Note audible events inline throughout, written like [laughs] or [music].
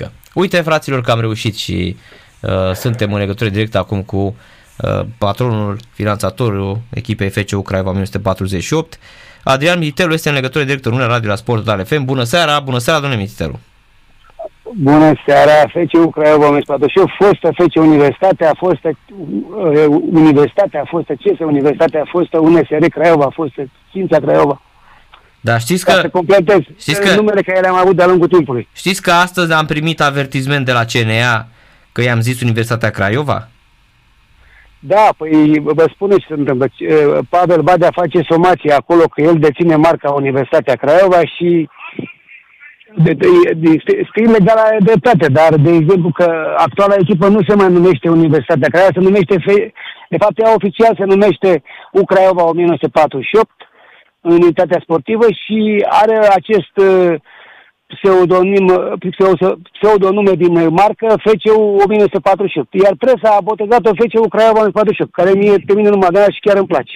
mică. Uite, fraților, că am reușit și uh, suntem în legătură directă acum cu uh, patronul, finanțatorul echipei FCU Craiova 1948. Adrian Mititelu este în legătură directă în Radio la Sport Total FM. Bună seara, bună seara, domnule Mititelu. Bună seara, FCU Craiova 1948, fostă FC Universitatea, fostă uh, Universitatea, fostă CESE Universitatea, fostă UNSR Craiova, fostă Cința Craiova. Da, știți că... Ca să completez știți că, numele care le-am avut de-a lungul timpului. Știți că astăzi am primit avertizment de la CNA că i-am zis Universitatea Craiova? Da, păi vă spune ce se întâmplă. Pavel Badea face somație acolo că el deține marca Universitatea Craiova și de, de, de, este ilegal la dreptate, dar de exemplu că actuala echipă nu se mai numește Universitatea Craiova, se numește, de fapt ea oficial se numește U Craiova 1948, în unitatea sportivă și are acest uh, pseudonim, uh, pseudonume din marcă FCU 1948. Iar presa a botezat-o FCU Craiova 1948, care mie, pe mine nu mă dea și chiar îmi place.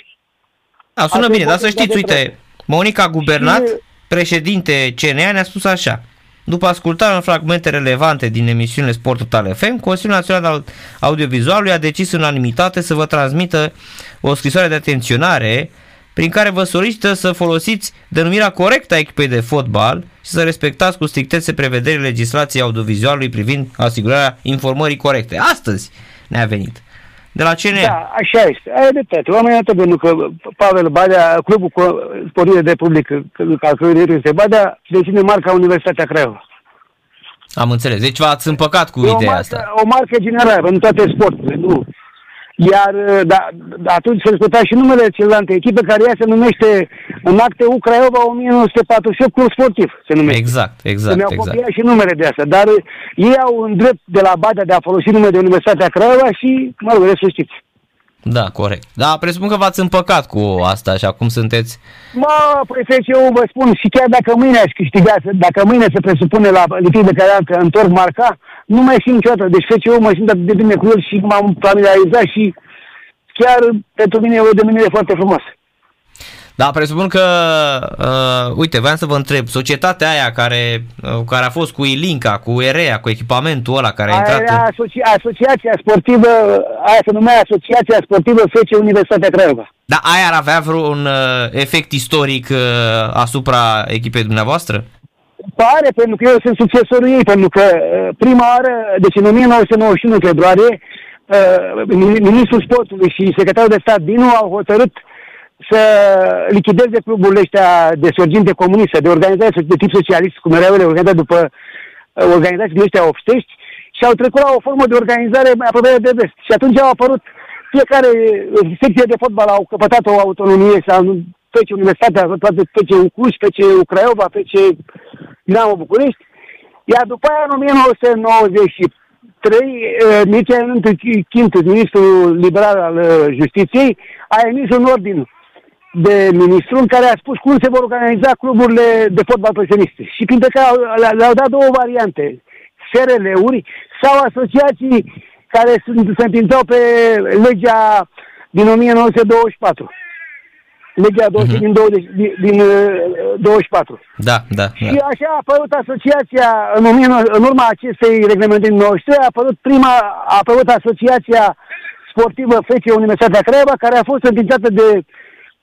Da, sună bine, dar să știți, uite, Monica Gubernat, și... președinte CNA, ne-a spus așa. După ascultarea în fragmente relevante din emisiunile Sport Total FM, Consiliul Național al Audiovizualului a decis în unanimitate să vă transmită o scrisoare de atenționare prin care vă solicită să folosiți denumirea corectă a echipei de fotbal și să respectați cu strictețe prevederile legislației audiovizualului privind asigurarea informării corecte. Astăzi ne-a venit. De la CNA. Da, așa este. Ai dreptate. Oamenii atât pentru că Pavel Badea, clubul sportiv de public, ca căruia este Badea, deține marca Universitatea Craiova. Am înțeles. Deci v-ați împăcat cu ideea marcă, asta. O marcă generală pentru toate sporturile. Nu iar uh, da, atunci se respecta și numele celelalte echipe, care ea se numește în acte U Craiova 1948 Club Sportiv. Se numește. Exact, exact. Mi-au exact. copiat și numele de asta, dar uh, ei au un drept de la Badea de a folosi numele de Universitatea Craiova și, mă rog, să știți. Da, corect. Da, presupun că v-ați împăcat cu asta, așa cum sunteți. Mă, păi eu vă spun, și chiar dacă mâine aș câștiga, dacă mâine se presupune la lichid de care că întorc marca, nu mai simt niciodată. Deci FCU mă simt atât de bine cu el și m-am familiarizat și chiar pentru mine e o demenire foarte frumoasă. Da, presupun că, uh, uite, vreau să vă întreb, societatea aia care, uh, care a fost cu Ilinca, cu EREA, cu echipamentul ăla care a intrat... Aia în... asoci- asociația sportivă, aia se numea Asociația Sportivă FC Universitatea Craiova. Da, aia ar avea vreun uh, efect istoric uh, asupra echipei dumneavoastră? Pare, pentru că eu sunt succesorul ei, pentru că uh, prima oară, deci în 1991 februarie, uh, ministrul sportului și secretarul de stat Dinu au hotărât să lichideze cluburile ăștia de sorginte comunistă, de organizații de tip socialist, cum erau ele organizate după uh, organizațiile ăștia obștești, și au trecut la o formă de organizare mai aproape de vest. Și atunci au apărut fiecare secție de fotbal au căpătat o autonomie, sau ce Universitatea, toate ce Cluj, ce Craiova, ce Dinamo București, iar după aia, în 1993, Mircea Ionântă Chintu, ministrul liberal al uh, justiției, a emis un ordin de ministru în care a spus cum se vor organiza cluburile de fotbal profesioniste. Și printre care le-au dat două variante, SRL-uri sau asociații care se înființau pe legea din 1924 legea 20, uh-huh. din, 20, din, din uh, 24. Da, da, da. Și așa a apărut asociația, în, în urma acestei reglementări 93, a apărut prima, a apărut asociația sportivă FC Universitatea Craiova, care a fost înființată de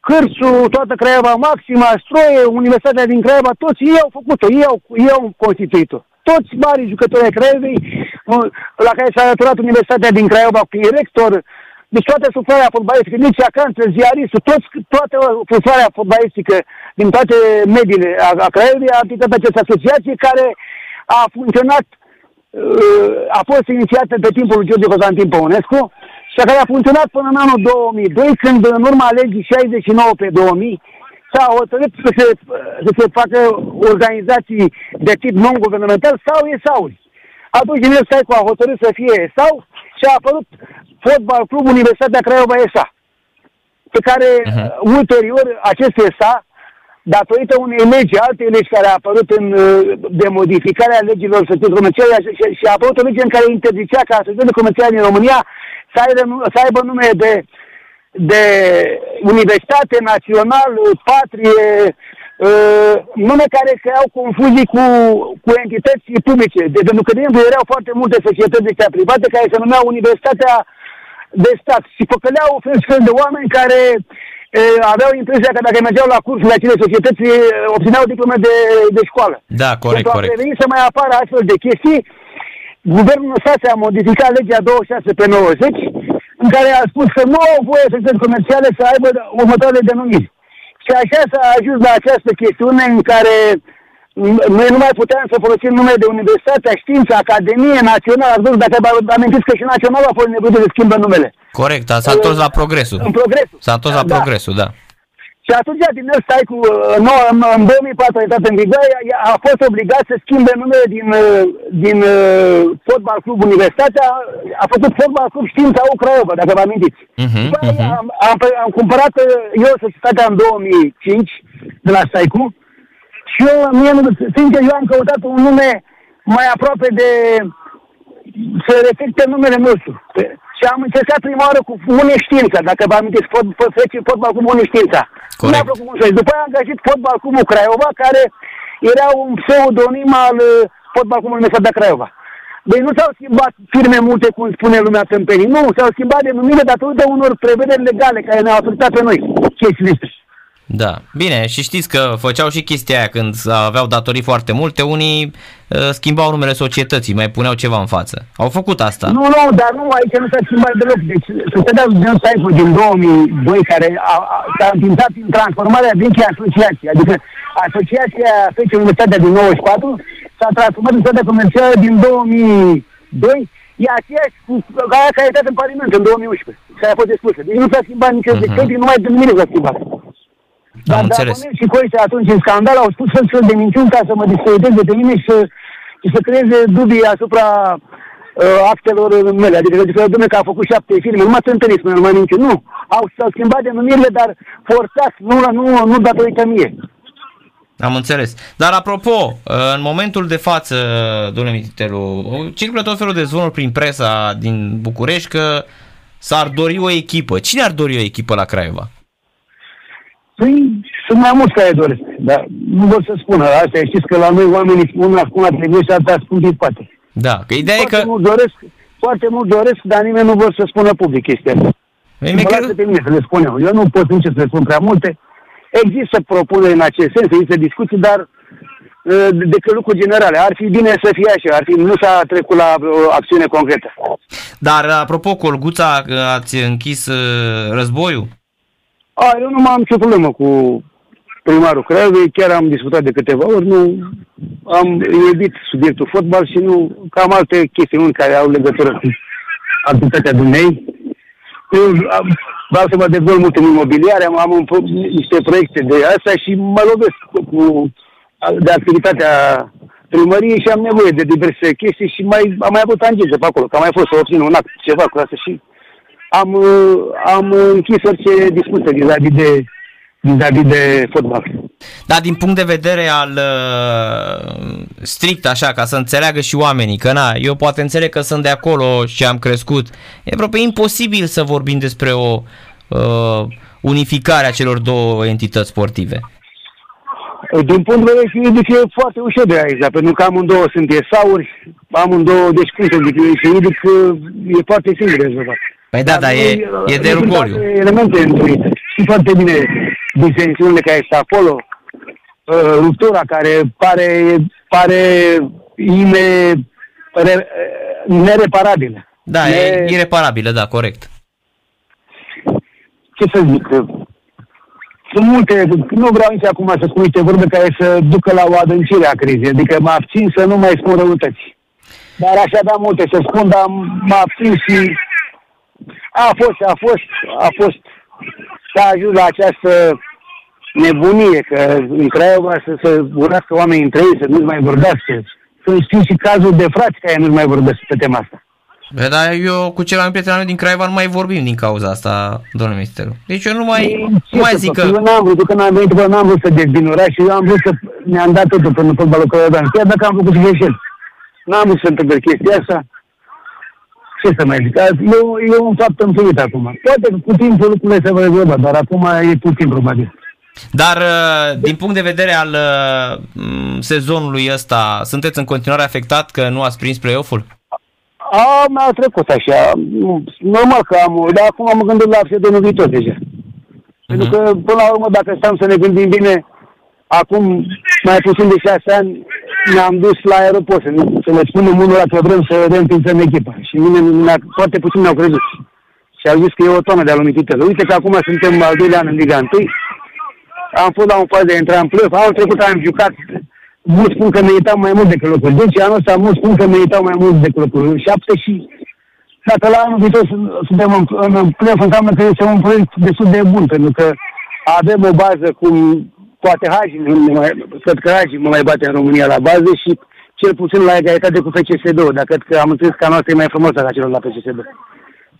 Cârțu, toată Craiova Maxima, Stroie, Universitatea din Craiova, toți ei au făcut-o, ei au, ei au constituit-o. Toți mari jucători ai Craiovei, la care s-a alăturat Universitatea din Craiova cu rector, deci toată suflarea fotbalistică, nici acanță, ziaristul, toți, toată suflarea fotbalistică din toate mediile a, a Craiovei a aplicat această asociație care a funcționat, uh, a fost inițiată pe timpul lui George Constantin Păunescu și care a funcționat până în anul 2002, când în urma legii 69 pe 2000 s-a hotărât să se, să se facă organizații de tip non-guvernamental sau ESAURI. Atunci Ines Staicu a hotărât să fie ESAU și a apărut Fotbal Club Universitatea Craiova SA, pe care uh-huh. ulterior acest SA, datorită unei legi, alte legi care a apărut în, uh, de modificarea legilor societății comerciale și, și a apărut o lege în care interzicea ca societățile comerciale din România să aibă, să aibă nume de, de universitate, național, patrie, uh, nume care creau confuzii cu, cu entități publice. De, pentru că, de exemplu, erau foarte multe societăți de private care se numeau Universitatea de Stat și păcăleau fel și fel de oameni care uh, aveau impresia că dacă mergeau la cursurile acele societăți, uh, obțineau diplome de, de școală. Da, corect, Pentru corect. a preveni să mai apară astfel de chestii, guvernul Stase a modificat legea 26 pe 90, în care a spus că nu au voie societăți comerciale să aibă următoarele denumiri. Și așa s-a ajuns la această chestiune în care noi nu mai puteam să folosim numele de Universitatea, Știință, Academie Națională. Ați văzut, dacă vă amintiți că și Națională a fost nevoie de schimbă numele. Corect, a- s-a întors la progresul. În progresul. S-a întors la Da. progresul, da. Și atunci, din el stai cu, uh, nou, în, în 2004 a intrat în vigoare, a, a fost obligat să schimbe numele din, uh, din uh, Fotbal Club Universitatea, a făcut Fotbal Club Știința U Craiova, dacă vă amintiți. Mhm, După aia mhm. am, am, am cumpărat uh, eu societatea în 2005 de la Staicu și eu, mie, nu- sincer, eu am căutat un nume mai aproape de să reflecte numele nostru. Pe- Și am încercat prima oară cu Uniștiința, dacă vă amintiți, fot, fot, fot, fotbal cu Uniștiința. Nu Corect. mi-a plăcut mult și după aia am găsit fotbal cu Craiova, care era un pseudonim al uh, fotbal cu Universitatea Craiova. Deci nu s-au schimbat firme multe, cum spune lumea tâmpenii. Nu, s-au schimbat denumire datorită unor prevederi legale care ne-au afectat pe noi. Chestiile astea. Da, bine, și știți că făceau și chestia aia când aveau datorii foarte multe, unii uh, schimbau numele societății, mai puneau ceva în față. Au făcut asta. Nu, nu, dar nu, aici nu s-a schimbat deloc. Deci, societatea John Saifo din 2002, care a, a, s-a înființat în transformarea vechi asociație, adică asociația Fece Universitatea din 94 s-a transformat în societatea comercială din 2002, e aceeași cu aia care a intrat în Parlament în 2011, care a fost expusă. Deci nu s-a schimbat nicio Mhm. decât, numai de nimic s-a schimbat. Dar Am înțeles. Dragonet și Coice atunci în scandal au spus fel și fel de minciuni ca să mă discrediteze pe mine și să, și să creeze dubii asupra uh, actelor mele. Adică să zică, domnule, că a făcut șapte filme, nu m-a tântărit, nu mai minciuni. Nu, au, s-au schimbat denumirile, dar forțat, nu, la- nu, nu datorită mie. Am înțeles. Dar apropo, uh, în momentul de față, domnule Mititelu, circulă tot felul de zvonuri prin presa din București că s-ar dori o echipă. Cine ar dori o echipă la Craiova? Păi, sunt mai mulți care doresc, dar nu vor să spună. Asta e, știți că la noi oamenii spun acum trebuie și alta spun din spate. Da, că ideea e Foarte că... mult doresc, foarte mult doresc, dar nimeni nu vor să spună public chestia asta. Mi-e Mă greu- lasă pe mine să le spun eu. Eu nu pot nici să le spun prea multe. Există propuneri în acest sens, există discuții, dar uh, decât lucruri generale. Ar fi bine să fie așa, ar fi, nu s-a trecut la o acțiune concretă. Dar apropo, cu Olguța, că ați închis uh, războiul? A, eu nu mai am nicio problemă cu primarul Craiovei, chiar am discutat de câteva ori, nu am iubit subiectul fotbal și nu cam alte chestiuni care au legătură cu activitatea dumnei. Eu am, vreau să mă dezvolt mult în imobiliare, am, am un, pro- niște proiecte de asta și mă lovesc cu, cu de activitatea primăriei și am nevoie de diverse chestii și mai, am mai avut tangențe pe acolo, că am mai fost să obțin un act, ceva cu asta și am, uh, am închis orice discuție vis-a-vis de, vis-a-vis de fotbal. Dar din punct de vedere al uh, strict așa, ca să înțeleagă și oamenii, că na, eu poate înțeleg că sunt de acolo și am crescut, e aproape imposibil să vorbim despre o uh, unificare a celor două entități sportive. Din punct de vedere juridic e foarte ușor de aici, pentru că amândouă sunt esauri, amândouă, deci cum să zic, juridic e foarte simplu de rezolvat. Păi da, dar e, e de sunt rugoliu. alte elemente întrunite. Și foarte bine disensiunile care este acolo, uh, ruptura care pare, pare ine, re, nereparabilă. Da, Ne- e ireparabilă, da, corect. ce să zic, sunt multe, nu vreau nici acum să spun niște vorbe care să ducă la o adâncire a crizei, adică mă abțin să nu mai spun răutăți. Dar aș avea multe să spun, dar mă abțin și a fost, a fost, a fost, s-a ajuns la această nebunie, că în Craiova să se urască oamenii între ei, să nu mai vorbească. Sunt știi și cazuri de frați care nu mai vorbesc pe tema asta. Bă, Dar eu cu cel mai prieten al meu din Craiova nu mai vorbim din cauza asta, domnule Misteru. Deci eu nu mai, Ce nu mai să zic fac? că... Eu n-am vrut, când am venit, bă, n-am vrut să dezbin oraș și eu am vrut să ne-am dat totul până fotbalul călădan. Chiar dacă am făcut și greșeli. N-am vrut să întâmple chestia asta. Ce să mai zic? Azi, Eu, e un fapt împlinit acum. Poate că cu timpul lucrurile se vor rezolva, dar acum e puțin probabil. Dar uh, din punct de vedere al uh, sezonului ăsta, sunteți în continuare afectat că nu ați prins play-off-ul? A, mi-a trecut așa. Normal că am, dar acum am gândit la sezonul viitor deja. Uh-huh. Pentru că, până la urmă, dacă stăm să ne gândim bine, acum mai puțin de șase ani ne-am dus la aeroport, să, să ne spunem unul la că vrem să reînființăm echipa. Și mine, foarte puțin mi-au crezut. Și au zis că e o tonă de alumititel. Uite că acum suntem al doilea an în Liga 1. Am fost la un pas de intra în plăf. Anul trecut am jucat. Mulți spun că meritam mai mult decât locul. Deci anul ăsta mulți spun că meritau mai mult decât locul 7 și dacă la anul viitor suntem în, în plăf, înseamnă că este un proiect destul de bun, pentru că avem o bază cum poate Hagi, cred că Hagi mă mai bate în România la bază și cel puțin la egalitate cu FCSD, dar cred că am înțeles că a noastră e mai frumoasă ca celor la FCSD.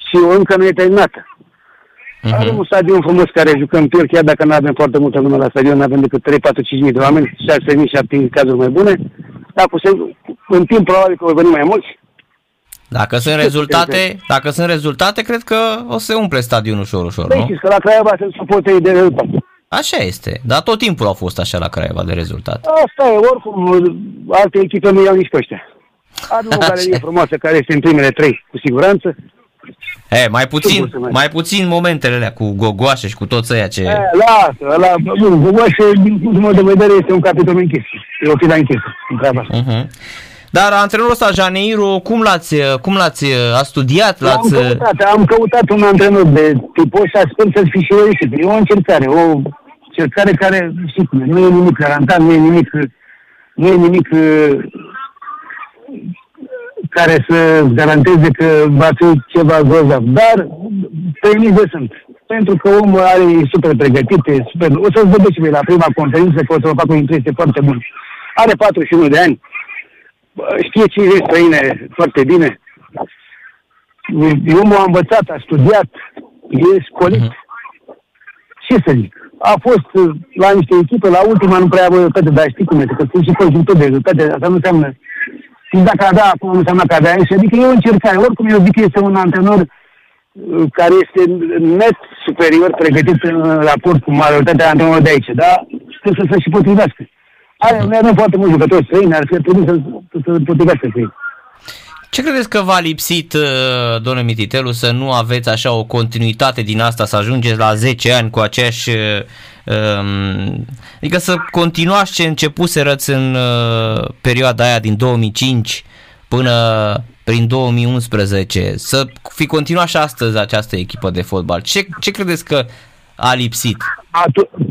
Și încă nu e terminată. Uh-huh. Avem un stadion frumos care jucăm pe el, chiar dacă nu avem foarte multă lume la stadion, nu avem decât 3, 4, 5 mii de oameni, 6 mii, 7 mii cazuri mai bune. Dar cu în timp probabil că vor veni mai mulți. Dacă sunt rezultate, dacă sunt rezultate, cred că o să se umple stadionul ușor, ușor, păi, nu? că la Craiova se suporte de rezultat. Așa este, dar tot timpul au fost așa la Craiova de rezultat. Asta e, oricum, alte echipe nu iau nici pe ăștia. Avem o [laughs] galerie frumoasă care este în primele trei, cu siguranță. E, mai puțin, mai puțin momentele alea cu gogoașe și cu toți ăia ce... E, lasă, la, nu, gogoașe, din punctul meu de vedere, este un capitol închis. E o fila închisă, în treaba asta. Uh-huh. Dar antrenorul ăsta, Janeiro, cum l-ați, cum l-ați a studiat? L-ați... Am, căutat, am căutat un antrenor de tipul ăsta, sper să fi și reușit. E o încercare, o încercare care, știi cum nu e nimic garantat, nu e nimic, nu e nimic care să garanteze că va fi ceva grozav. Dar premize sunt. Pentru că omul are e super pregătit, e super... O să-ți vorbesc și la prima conferință că o să vă fac o impresie foarte bună. Are 41 de ani, știe ce e străine foarte bine. Omul a învățat, a studiat, e scolit. Uh-huh. Ce să zic? A fost la niște echipe, la ultima nu prea avea rezultate, dar știi cum este, că sunt și conjuntul de rezultate, asta nu înseamnă și dacă avea acum, nu înseamnă că avea și adică e o încercare. Oricum eu zic că este un antrenor uh, care este net superior pregătit în raport cu majoritatea antrenorilor de aici, dar trebuie să se și potrivească. Are, noi avem foarte mulți jucători străini, ar trebui să, să, să potrivească cu ei. Ce credeți că v-a lipsit, uh, domnule Mititelu, să nu aveți așa o continuitate din asta, să ajungeți la 10 ani cu aceeași uh, Um, adică să continuați ce începuserăți în uh, perioada aia din 2005 până prin 2011, să fi continuat și astăzi această echipă de fotbal. Ce, ce credeți că a lipsit?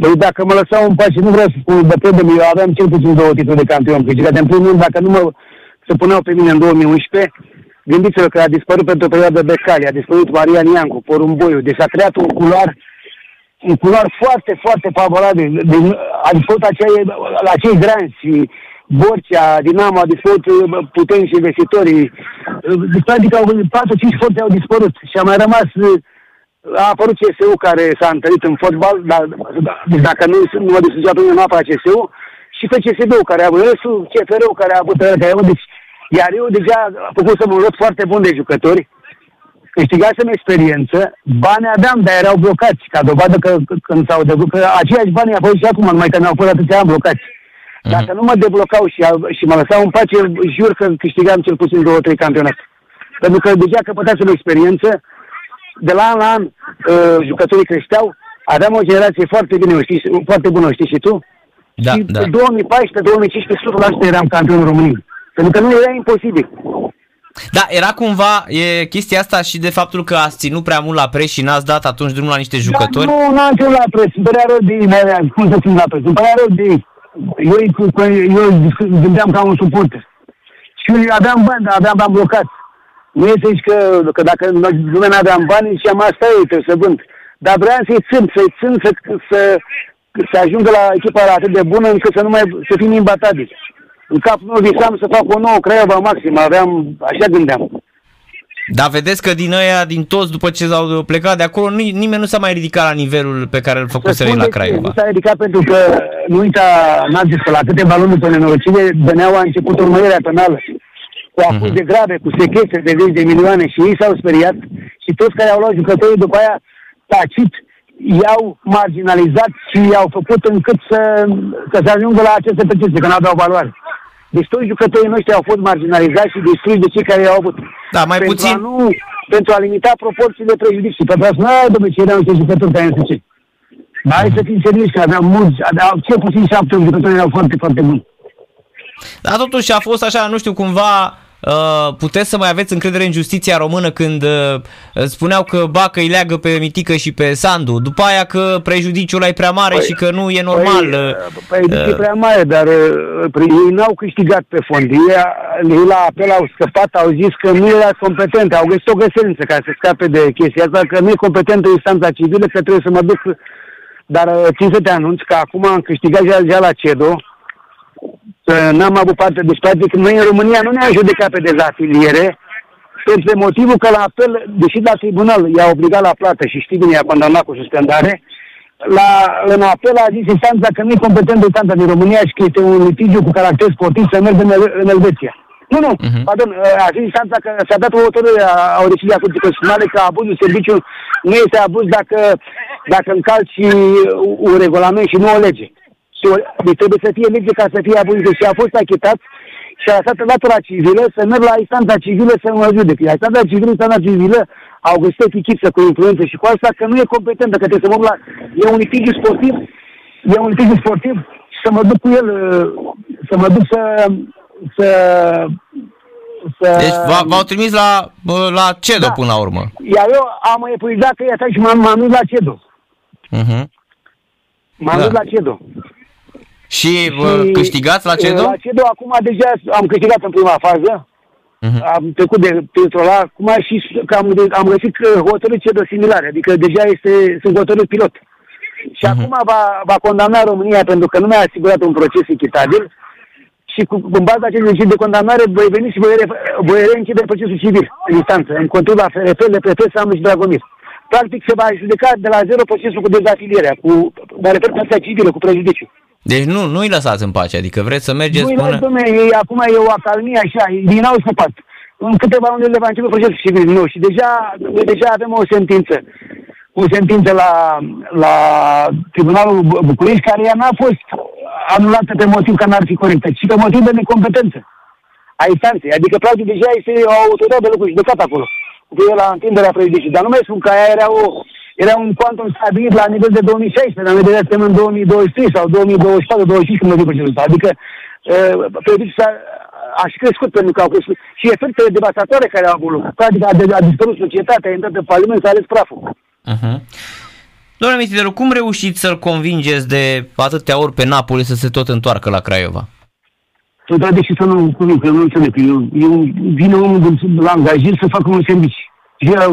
Păi dacă mă lăsau în pace, nu vreau să spun, de eu aveam cel puțin două titluri de campion câștigate. În primul rând, dacă nu mă se puneau pe mine în 2011, gândiți-vă că a dispărut pentru o perioadă Becali, a dispărut Marian Iancu, Porumboiu, deci a creat un culoar un culoar foarte, foarte favorabil. Din, a dispărut acei, la cei granți, Borcea, Dinamo, a dispărut puternici și investitorii. Adică 4-5 forțe au dispărut și a mai rămas a apărut CSU care s-a întărit în fotbal, dar deci dacă nu, nu mă discuți atunci nu apăra CSU, și pe CSD-ul care a avut răsul, CFR-ul care a avut răsul, deci, iar eu deja a făcut să mă lot foarte bun de jucători, câștigasem experiență, bani aveam, dar erau blocați, ca dovadă că, că când s-au deblocat, că aceiași bani au fost și acum, numai că mi-au fost atâția ani blocați. Uh-huh. Dacă nu mă deblocau și, și mă lăsau în pace, jur că câștigam cel puțin două, trei campionate. Pentru că deja căpătasem experiență, de la an la an uh, jucătorii creșteau, aveam o generație foarte bine, știi, foarte bună, știi și tu? Da, și da. 2014-2015, 100% eram campion român. Pentru că nu era imposibil. Da, era cumva e chestia asta și de faptul că ați ținut prea mult la preț și n-ați dat atunci drumul la niște da, jucători? Da, nu, n-am ținut la preț, îmi părea rău de ei, [laughs] cum să țin la preț, îmi părea rău de ei. Eu, eu gândeam ca un suporter. Și aveam bani, dar aveam bani blocați. Nu este zici că, că dacă lumea nu aveam bani, și am asta e, trebuie să vând. Dar vreau să-i țin, să-i țin să, să, să ajungă la echipa atât de bună încât să nu mai să fim imbatabili. În capul meu visam să fac o nouă Craiova maximă, aveam, așa gândeam. Dar vedeți că din aia, din toți, după ce s-au plecat de acolo, nimeni nu s-a mai ridicat la nivelul pe care îl făcuse la Craiova. Nu s-a ridicat pentru că, nu uita, n-am zis că la câteva luni după nenorocire, Băneau a început urmărirea penală cu acuze uh-huh. grave, cu sechestre de zeci de milioane și ei s-au speriat și toți care au luat jucătorii după aia tacit i-au marginalizat și i-au făcut încât să, să se ajungă la aceste procese, că nu aveau valoare. Deci toți jucătorii noștri au fost marginalizați și distruși de cei care i-au avut. Da, mai pentru puțin. A nu, pentru a limita proporțiile prejudicii. Pentru a spune, "Ai, domnule, ce erau niște jucători care nu ce. Dar hai să fim serioși, că aveam mulți, aveam cel puțin șapte jucători erau foarte, foarte buni. Dar totuși a fost așa, nu știu, cumva uh, puteți să mai aveți încredere în justiția română când uh, spuneau că Bacă îi leagă pe Mitică și pe Sandu, după aia că prejudiciul ăla e prea mare Păi- și că nu e normal. Păi, uh, păi uh, e prea mare, dar uh, ei n-au câștigat pe fond. Ei, ei la apel au scăpat, au zis că nu era competent, au găsit o găsărință ca să scape de chestia asta, că nu e competentă instanța civilă, că trebuie să mă duc. Dar uh, țin să te anunț că acum am câștigat deja la CEDO, că n-am avut parte, deci practic noi în România nu ne-am judecat pe dezafiliere, pentru motivul că la apel, deși la tribunal i-a obligat la plată și știi bine, i-a condamnat cu suspendare, la, în apel a zis instanța că nu e competentă instanța din România și că este un litigiu cu caracter sportiv să meargă în, El- în Elveția. Nu, nu, Mhm. uh-huh. pardon, a zis instanța că s-a dat o hotărâre, a- au decis a Curții Constituționale că abuzul serviciu nu este abuz dacă, dacă încalci un regulament și nu o lege. Și o, deci trebuie să fie lege ca să fie abuz. Deci a fost achitat și a lăsat latura civilă să merg la instanța civilă să mă judece. Iar instanța civilă, instanța civilă au găsit o chichiță cu influență și cu asta că nu e competentă, că trebuie să mă duc la... E un litigiu sportiv, e un litigiu sportiv și să mă duc cu el, uh, să mă duc să... să să... Deci v- v-au trimis la, uh, la CEDO Da. până la urmă. Iar eu am epuizat că e așa și m-am, m-am dus la CEDO. Uh-huh. M-am Da. dus la CEDO. Și uh, câștigați la CEDO? La CEDO acum deja am câștigat în prima fază. Mhm. Am trecut de filtrul ăla, acum și s- că am, de- am găsit că hotărâri CEDO similare, adică deja este, sunt hotărâri pilot. Și Mhm. acum va, va condamna România pentru că nu mi-a asigurat un proces echitabil și cu, în baza acestui decizii de condamnare voi veni și voi, re, voi reînchide procesul civil în instanță, în control la FRP, LPP, Samuș și Dragomir. Practic se va judeca de la zero procesul cu dezafilierea, cu, mă refer partea civilă, cu prejudiciu. Deci nu, nu-i lăsați în pace, adică vreți să mergeți Nu, până... până... domne, e, acum e o acalmie așa, din nou scăpat. În câteva luni le va începe procesul civil nou și deja, noi deja avem o sentință. O sentință la, la Tribunalul Bu- București care ea n-a fost anulată pe motiv că n-ar fi corectă, ci pe motiv de necompetență a instanței. Adică, practic, deja este o autoritate de lucru judecat acolo cu privire la întinderea prejudiciului. Dar nu mai spun că aia era, o, era un quantum stabilit la nivel de 2016, dar noi deja suntem în 2023 sau 2024, 2025 când merge procesul ăsta. Adică uh, prejudiciul s-a, a și crescut pentru că au crescut și efectele devastatoare care au avut loc. Practic a, a dispărut societatea, a intrat în faliment, s-a ales praful. Uh-huh. Domnule Mititelu, cum reușiți să-l convingeți de atâtea ori pe Napoli să se tot întoarcă la Craiova? Tot de și să nu cuvin, că nu înțeleg. că Eu, eu vine omul de, la angajat să facă un sandwich. Și iau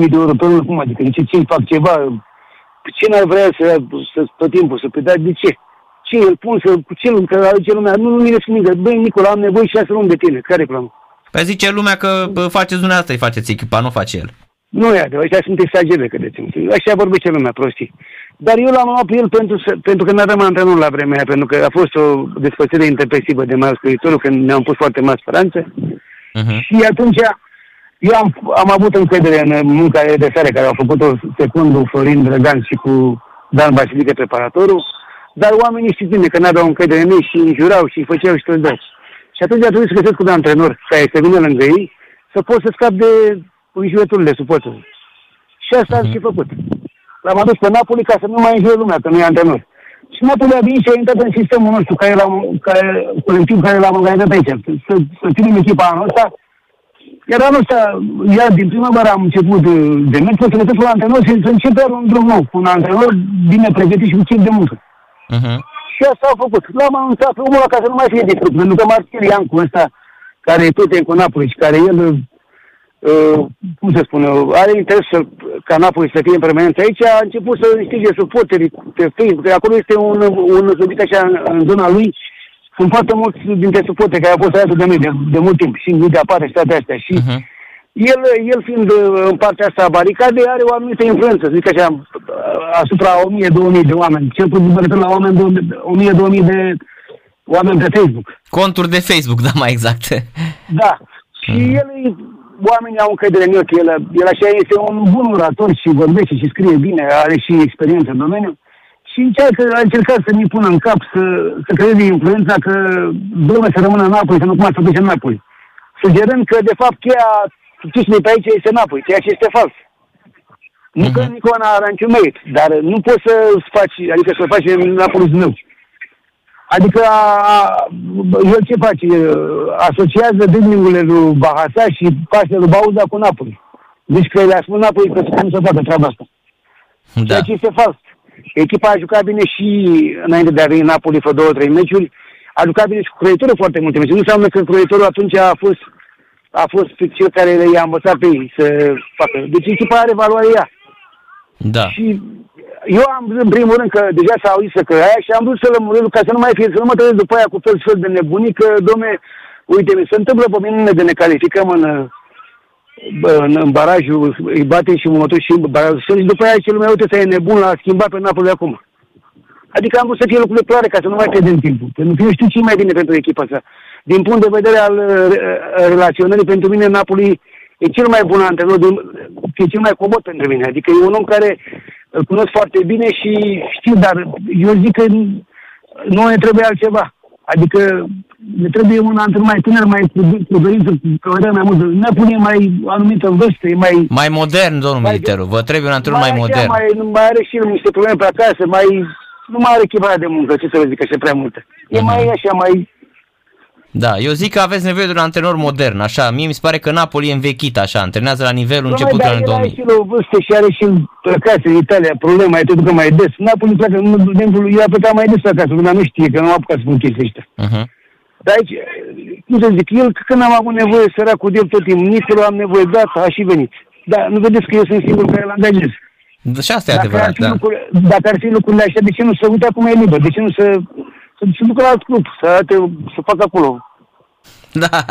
10.000 de euro pe lună, cum adică? De ce, ce fac ceva? Ce n-ar vrea să, să tot timpul să pe dar de ce? Ce îl pun să, cu ce că aduce lumea? Nu, nu mine să nimic. Băi, Nicola, am nevoie șase luni de tine. Care e problema? Păi zice lumea că bă, faceți dumneavoastră, îi faceți echipa, nu face el. Nu e adevărat, ăștia sunt exagere, credeți-mă. Așa vorbește lumea, prostii. Dar eu l-am luat pe el pentru, să, pentru că nu aveam antrenor la vremea aia, pentru că a fost o despărțire interpesivă de mai scriitorul, când ne-am pus foarte mari speranțe. Uh-huh. Și atunci eu am, am avut încredere în munca de sare care au făcut-o secundul Florin Drăgan și cu Dan Basilică preparatorul, dar oamenii știți bine că n-aveau încredere în ei și îi jurau și îi făceau și tot Și atunci a trebuit să găsesc un antrenor care să vină lângă ei, să pot să scap de înjurăturile suportului. Și asta am și făcut. L-am adus pe Napoli ca să nu mai înjure lumea, că nu e antrenor. Și Napoli a venit și a intrat în sistemul nostru, care l-am, care, colectiv care l-am organizat aici. Să, să ținem echipa anul ăsta. Iar anul ăsta, iar din primăvară am început de, de mers, să găsesc un antrenor și să încep iar un drum nou, cu un antrenor bine pregătit și cu chip de muncă. Uh-huh. Și asta au făcut. L-am anunțat pe omul ăla ca să nu mai fie distrus, pentru că Marcel Iancu ăsta, care e tot cu Napoli și care el, uh, cum să spun, eu, are interes să, ca Napoli să fie în permanență aici, a început să stige suporterii pe Facebook, că acolo este un, un subiect așa în, în zona lui, sunt foarte mulți dintre suporteri care au fost alături de noi de, de mult timp și nu de apare și toate astea. Și Uh-huh. el, el fiind uh, în partea asta a baricadei, are o anumită influență, să zic așa, asupra 1000-2000 de oameni. Cel puțin mă refer la oameni 1000-2000 de oameni pe Facebook. Conturi de Facebook, da, mai exact. Da. Și el, e- oamenii au încredere în el, că el, el așa este un bun orator și vorbește și scrie bine, are și experiență în domeniu și încearcă, a încercat să mi pună în cap să, să creeze influența că domnul să rămână în Napoli, să nu cum să duce în Napoli. Sugerând că, de fapt, cheia succesului pe aici este Napoli, ceea ce este fals. Nu uh-huh. că mhm. Nicola are niciun merit, dar nu poți să faci, adică să faci în Napoli meu. Adică a, el ce face? Asociază driblingurile lui Bahasa și pasele lui Bauza cu Napoli. Deci că le-a spus Napoli că nu se facă treaba asta. Da. Ceea ce este fals. Echipa a jucat bine și înainte de a veni Napoli fără două, trei meciuri. A jucat bine și cu croitorul foarte multe meciuri. Nu înseamnă că croitorul atunci a fost, a fost cel care i-a învățat pe ei să facă. Deci echipa are valoare ea. Da. Și eu am vrut în primul rând că deja s-a auzit să că aia și am vrut să lămuresc ca să nu mai fie, să nu mă trăiesc după aia cu fel fel de nebunii, că, domne, uite, se întâmplă pe mine de ne calificăm în, în, în barajul, îi bate și mătul și în barajul și după aia ce lumea, uite, să e nebun, l-a schimbat pe Napoli acum. Adică am vrut să fie lucrurile clare ca să nu mai pierdem timpul. Pentru că eu știu ce mai bine pentru echipa asta. Din punct de vedere al uh, relaționării, pentru mine Napoli e cel mai bun antrenor, e cel mai comod pentru mine. Adică e un om care îl cunosc foarte bine și știu, dar eu zic că nu ne trebuie altceva. Adică ne trebuie un antrenor mai tânăr, mai cu, cu dorință, cu mai mult. Ne punem mai anumită în vârstă, mai... Mai modern, domnul mai, Militeru. Vă trebuie un antrenor mai, mai modern. Mai, mai are și el niște probleme pe acasă, mai... Nu mai are chiparea de muncă, ce să vă zic, așa prea multă. E uh-huh. mai așa, mai da, eu zic că aveți nevoie de un antrenor modern, așa. Mie mi se pare că Napoli e învechit, așa, antrenează la nivelul început al 2000. Are și la vârstă și are și plecat în Italia, problema e tot că mai des. Napoli pleacă, de exemplu, eu a plecat mai des acasă, lumea nu știe, că nu am apucat să spun chestia ăștia. Uh-huh. Dar aici, cum să zic, el când am avut nevoie săracul de el tot timpul, nici am nevoie, dat, a și venit. Dar nu vedeți că eu sunt singur care l angajez. Da, și asta e adevărat, da. Lucruri, dacă ar fi lucrurile așa, de ce nu să uite acum e liber? De ce nu să, să, să ducă la alt club, să, arate, să facă acolo [laughs] Da.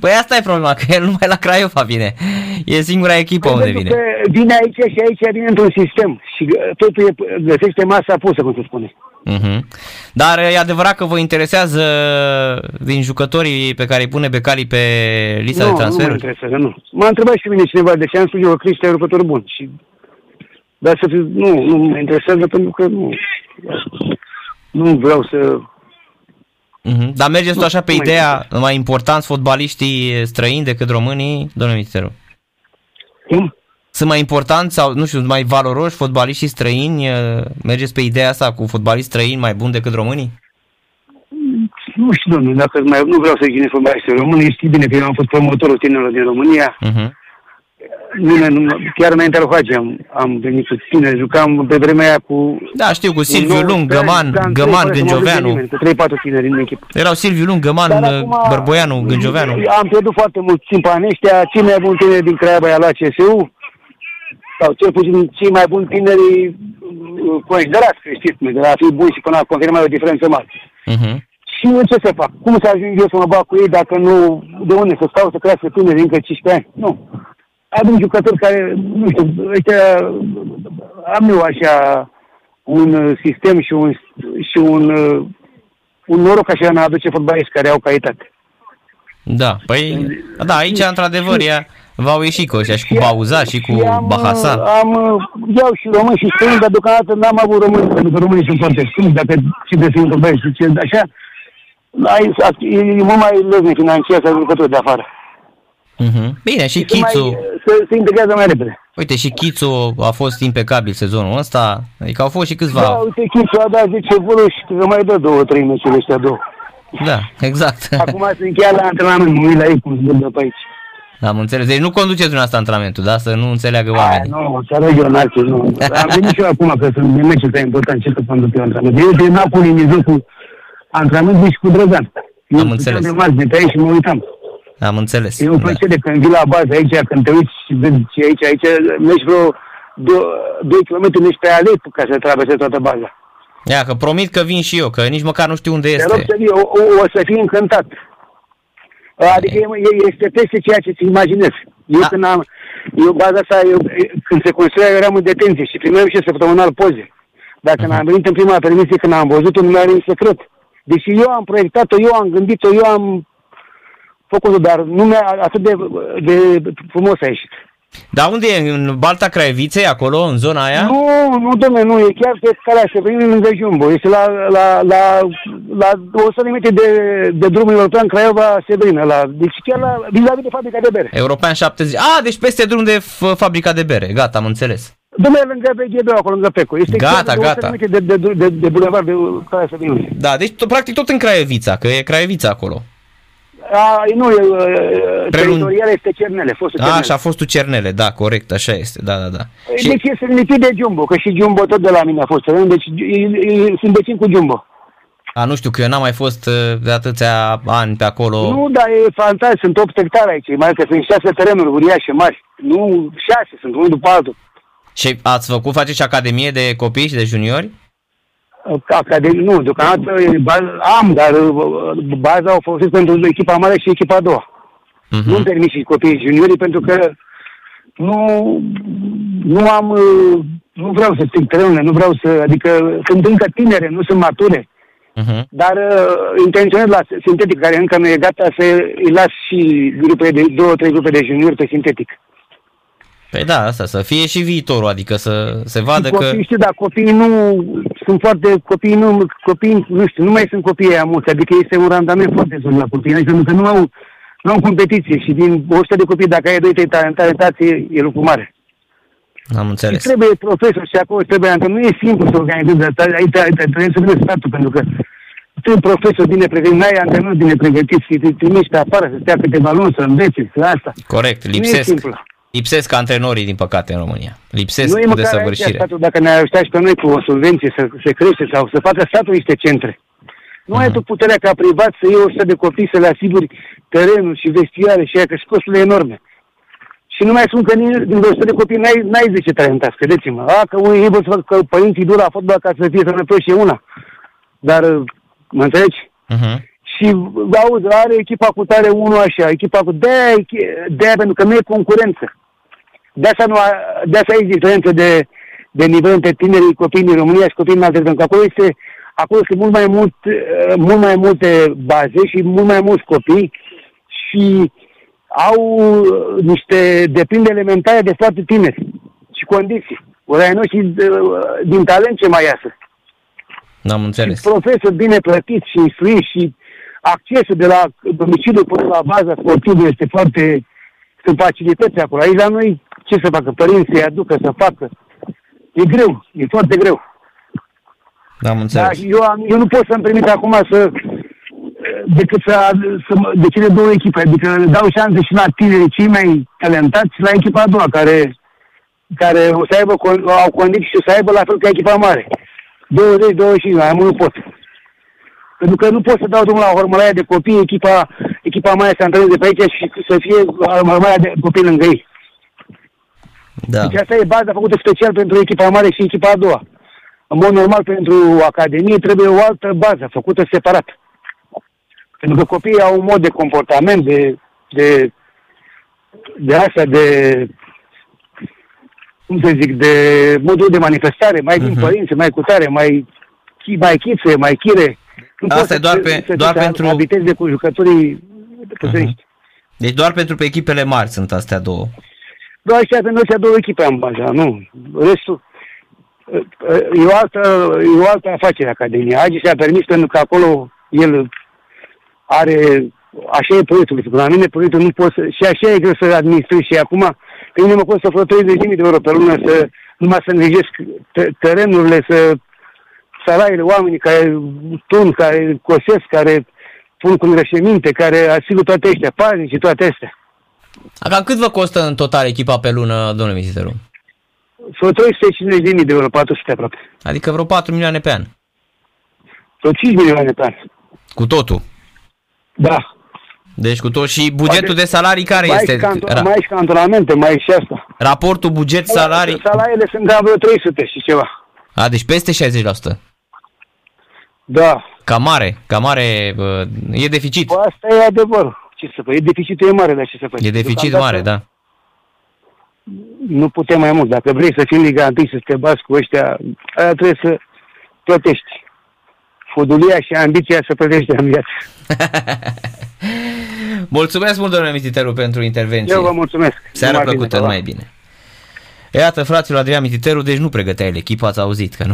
Păi asta e problema, că el numai la Craiova vine. E singura echipă păi unde vine. Vine aici și aici vine într-un sistem și totul e, găsește masa pusă, cum se spune. Uh-huh. Dar e adevărat că vă interesează din jucătorii pe care îi pune Becali pe lista nu, de transferuri? Nu, mă interesează, nu. M-a întrebat și mine cineva, de ce am spus eu că Cristi e jucător bun. Și... Dar să fiu, nu, nu mă interesează pentru că nu, nu vreau să Uh-huh. Dar mergeți tu așa pe ideea mai important fotbaliștii străini decât românii, domnule Ministeru? Cum? Sunt mai importanți sau, nu știu, mai valoroși fotbaliștii străini? Mergeți pe ideea asta cu fotbaliști străini mai buni decât românii? Nu știu, domnule, dacă mai, nu vreau să gine fotbaliștii români, știi bine că eu am fost promotorul tinerilor din România. Uh-huh Bine, nu, chiar înainte al face am, am venit cu tine, jucam pe vremea aia cu... Da, știu, cu Silviu Lung, Găman, Găman, Gânjoveanu. Cu 3-4 tineri în echipă. Erau Silviu Lung, Găman, Bărboianu, Gânjoveanu. Am pierdut foarte mult timp în ăștia, cei mai buni tineri din Craiova i-a luat CSU, sau cel puțin cei mai buni tineri uh, considerați creștiți, de la fi buni și până a confirma o diferență mare. Uh-huh. Și în ce să fac? Cum să ajung eu să mă bag cu ei dacă nu... De unde să stau să crească tineri încă 15 ani? Nu avem jucători care, nu știu, ăștia, am eu așa un sistem și un, și un, un noroc așa în a aduce fotbaliști care au calitate. Da, păi, da, aici într-adevăr ea v-au ieșit cu ăștia și cu Bauza și cu am, Bahasa. Am, iau și români și străini, dar deocamdată n-am avut români, pentru că românii sunt foarte scumpi, dacă și de fi un fotbalist, așa, ai, e mult mai lăznic financiar să ai jucători de afară. Uh-huh. Bine, și Chițu... Se, se integrează mai repede. Uite, și Chițu a fost impecabil sezonul ăsta, adică au fost și câțiva... Da, uite, Chițu a dat 10 goluri și că mai dă două, trei meciuri ăștia două. Da, exact. [laughs] Acum se încheia la antrenament, mă uit la ei cum se pe aici. Am înțeles. Deci nu conduceți dumneavoastră antrenamentul, da? Să nu înțeleagă oamenii. nu, să regional, nu. Am venit și eu acum că sunt din meciul ăsta important, ce să conduc eu antrenament. Eu de Napoli în mijlocul antrenamentului și cu Drăgan. Am înțeles. Eu de pe aici și mă uitam. Am înțeles. E o plăcere da. când vii la bază aici, când te uiți și vezi ce aici, aici, mergi vreo 2 km, mergi pe alei ca să traversezi toată baza. Ia, că promit că vin și eu, că nici măcar nu știu unde este. Te rog să vii, o, o, o să fii încântat. Adică e, este peste ceea ce ți imaginezi. Eu da. când am, eu baza asta, eu, când se construia, eu eram în detenție și primeam și săptămânal poze. Dar când uh-huh. am venit în prima permisie, când am văzut-o, nu mi-a secret. Deși eu am proiectat-o, eu am gândit-o, eu am făcut dar nu mi-a atât de, de frumos a ieșit. Dar unde e? În Balta Craiviței, acolo, în zona aia? Nu, nu, domnule, nu, e chiar pe calea Severin, lângă Jumbo. Este la, la, la, la 100 de metri de, de drumul european Craiova-Severin. La, deci chiar la, vis-a-vis de fabrica de bere. European 70. A, deci peste drum de f- fabrica de bere. Gata, am înțeles. Domnule, lângă BGB, acolo, lângă Peco. Este Gata, chiar de 100 gata. de metri de, de, de, de, de bulevard de calea Severin. Da, deci tot, practic tot în Craievița, că e Craievița acolo. A, nu, e, uh, Prelung- teritorial este Cernele, fostul A, Cernele. și a fost tu Cernele, da, corect, așa este, da, da, da. Și... Și, Deci este lipit de Jumbo, că și Jumbo tot de la mine a fost teren, deci e- e- sunt vecin cu Jumbo. a, nu știu, că eu n-am mai fost uh, de atâția ani pe acolo. Nu, dar e fantastic, sunt 8 hectare aici, mai că sunt 6 terenuri uriașe mari. Nu, 6, sunt unul după altul. Și ați făcut, faceți și academie de copii și de juniori? Academie, nu, deocamdată e ba- am, dar uh, baza o folosesc pentru echipa mare și echipa a doua. Mhm. Nu-mi permit și copiii juniorii pentru că nu, nu am, uh, nu vreau să stric terenurile, nu vreau să, adică sunt încă tinere, nu sunt mature. Mhm. Dar uh, intenționez la sintetic, care încă nu e gata, să îi las și grupe de, două, trei grupe de juniori pe sintetic. Păi da, asta, să fie și viitorul, adică să se vadă Și că... copiii, știu, dar copiii nu sunt foarte, copiii nu, copiii, nu știu, nu mai sunt copiii aia mulți, adică este un randament foarte zon la copii, adică pentru că nu au, nu au competiție și din 100 de copii, dacă ai 2-3 talentați, e, e lucru mare. Am Și înțeles. trebuie profesor și acolo trebuie, că nu e simplu să organizezi asta, aici aici trebuie să vezi statul, pentru că tu un profesor bine pregătit, n-ai antrenori bine pregătiți și te trimiți pe afară să stea câteva luni, să învețe, să asta. Corect, Nu e lipsesc. simplu. Lipsesc antrenorii, din păcate, în România. Lipsesc Nu e cu măcar aici desăvârșire. statul, dacă ne-ar ajuta și pe noi cu o subvenție să se crește sau să facă statul niște centre. Nu ai tu puterea ca privat să iei 100 de copii, să le asiguri terenul și vestiare și aia, că și costurile enorme. Și nu mai spun că din din 100 de copii n-ai, n-ai 10 talentați, credeți-mă. A, că unii vor să facă că părinții dur la fotbal ca să fie sănătoși e una. Dar, mă înțelegi? Mhm. Și auzi, are echipa cu tare unul așa, echipa cu de-aia, de pentru că nu e concurență. De asta, nu, a- de asta e diferență de, de nivel între tinerii copii din România și copiii din alte țări. Că acolo este, acolo sunt mult mai, mult, eh, mult mai multe baze și mult mai mulți copii și au eh, niște deprinde elementare de foarte tineri și condiții. Ori ai noștri eh, din talent ce mai iasă N-am înțeles. profesori bine plătiți și instruiți și accesul de la domiciliu până la baza sportivă este foarte... Sunt facilități acolo. Aici la noi ce să facă? Părinții să-i aducă să facă. E greu, e foarte greu. N-am Dar înțeles. eu, am, eu nu pot să-mi permit acum să decât să, să mă- de cele două echipe, adică dau șanse și la tinerii cei mai talentați și la echipa a doua, care, care o să aibă, con- au condiții și o să aibă la fel ca echipa mare. 20, 25, mai mult nu pot. Pentru că nu pot să dau drumul la hormălaia de copii, echipa, echipa mare să antreneze pe aici și să fie hormălaia de copii lângă ei. Da. Deci asta e baza făcută special pentru echipa mare și echipa a doua. În mod normal, pentru Academie trebuie o altă bază făcută separat. Pentru că copiii au un mod de comportament, de, de, de asta, de, cum să zic, de modul de manifestare, mai din Mhm. părinți, mai cu tare, mai, chi- mai chițe, mai chire. Nu Asta poți e să doar te- pe- să doar te pentru- abitezi de cu jucătorii profesioniști. Deci doar pentru pe echipele mari sunt astea două. Doar ăștia pentru ăștia două echipe am baza, nu. Restul, e o altă, e o altă afacere Academia. Agi și-a permis pentru că acolo el are, așa e proiectul. La mine proiectul nu pot să, și așa e greu să administrezi și acum, pe mine mă costă vreo 30.000 de euro pe lună să, numai să îngrijesc te- terenurile, să salariile oamenii care tun, care cosesc, care pun cu îngrășăminte, care asigură toate astea, paznici și toate astea. A, Cam cât vă costă în total echipa pe lună, domnule Miziteru? Vreo 350.000 de euro, 400 aproape. Adică vreo 4 milioane pe an. Vreo 5 milioane pe an. Cu totul. Da. Deci cu tot și bugetul Poate- de salarii care mai este? și canto- Ra- mai și cantonamente, mai și asta. raportul buget salarii? Salariile sunt cam vreo 300 și ceva. A, deci peste 60%. Da. Ca mare, ca mare, bă, e deficit. Bă, asta e adevărul. Ce să fac? E deficitul e mare, dar ce să faci? E deficit Deocamdată mare, da. Nu putem mai mult. Dacă vrei să fii în Liga 1 să te bați cu ăștia, aia trebuie să plătești. Fudulia și ambiția să plătești în viață. [laughs] Mulțumesc mult, domnule Mititeru, pentru intervenție. Eu vă mulțumesc. Seara Numai plăcută, bine, mai bine. Iată, fraților Adrian Mititeru, deci nu pregăteai echipa, ați auzit că nu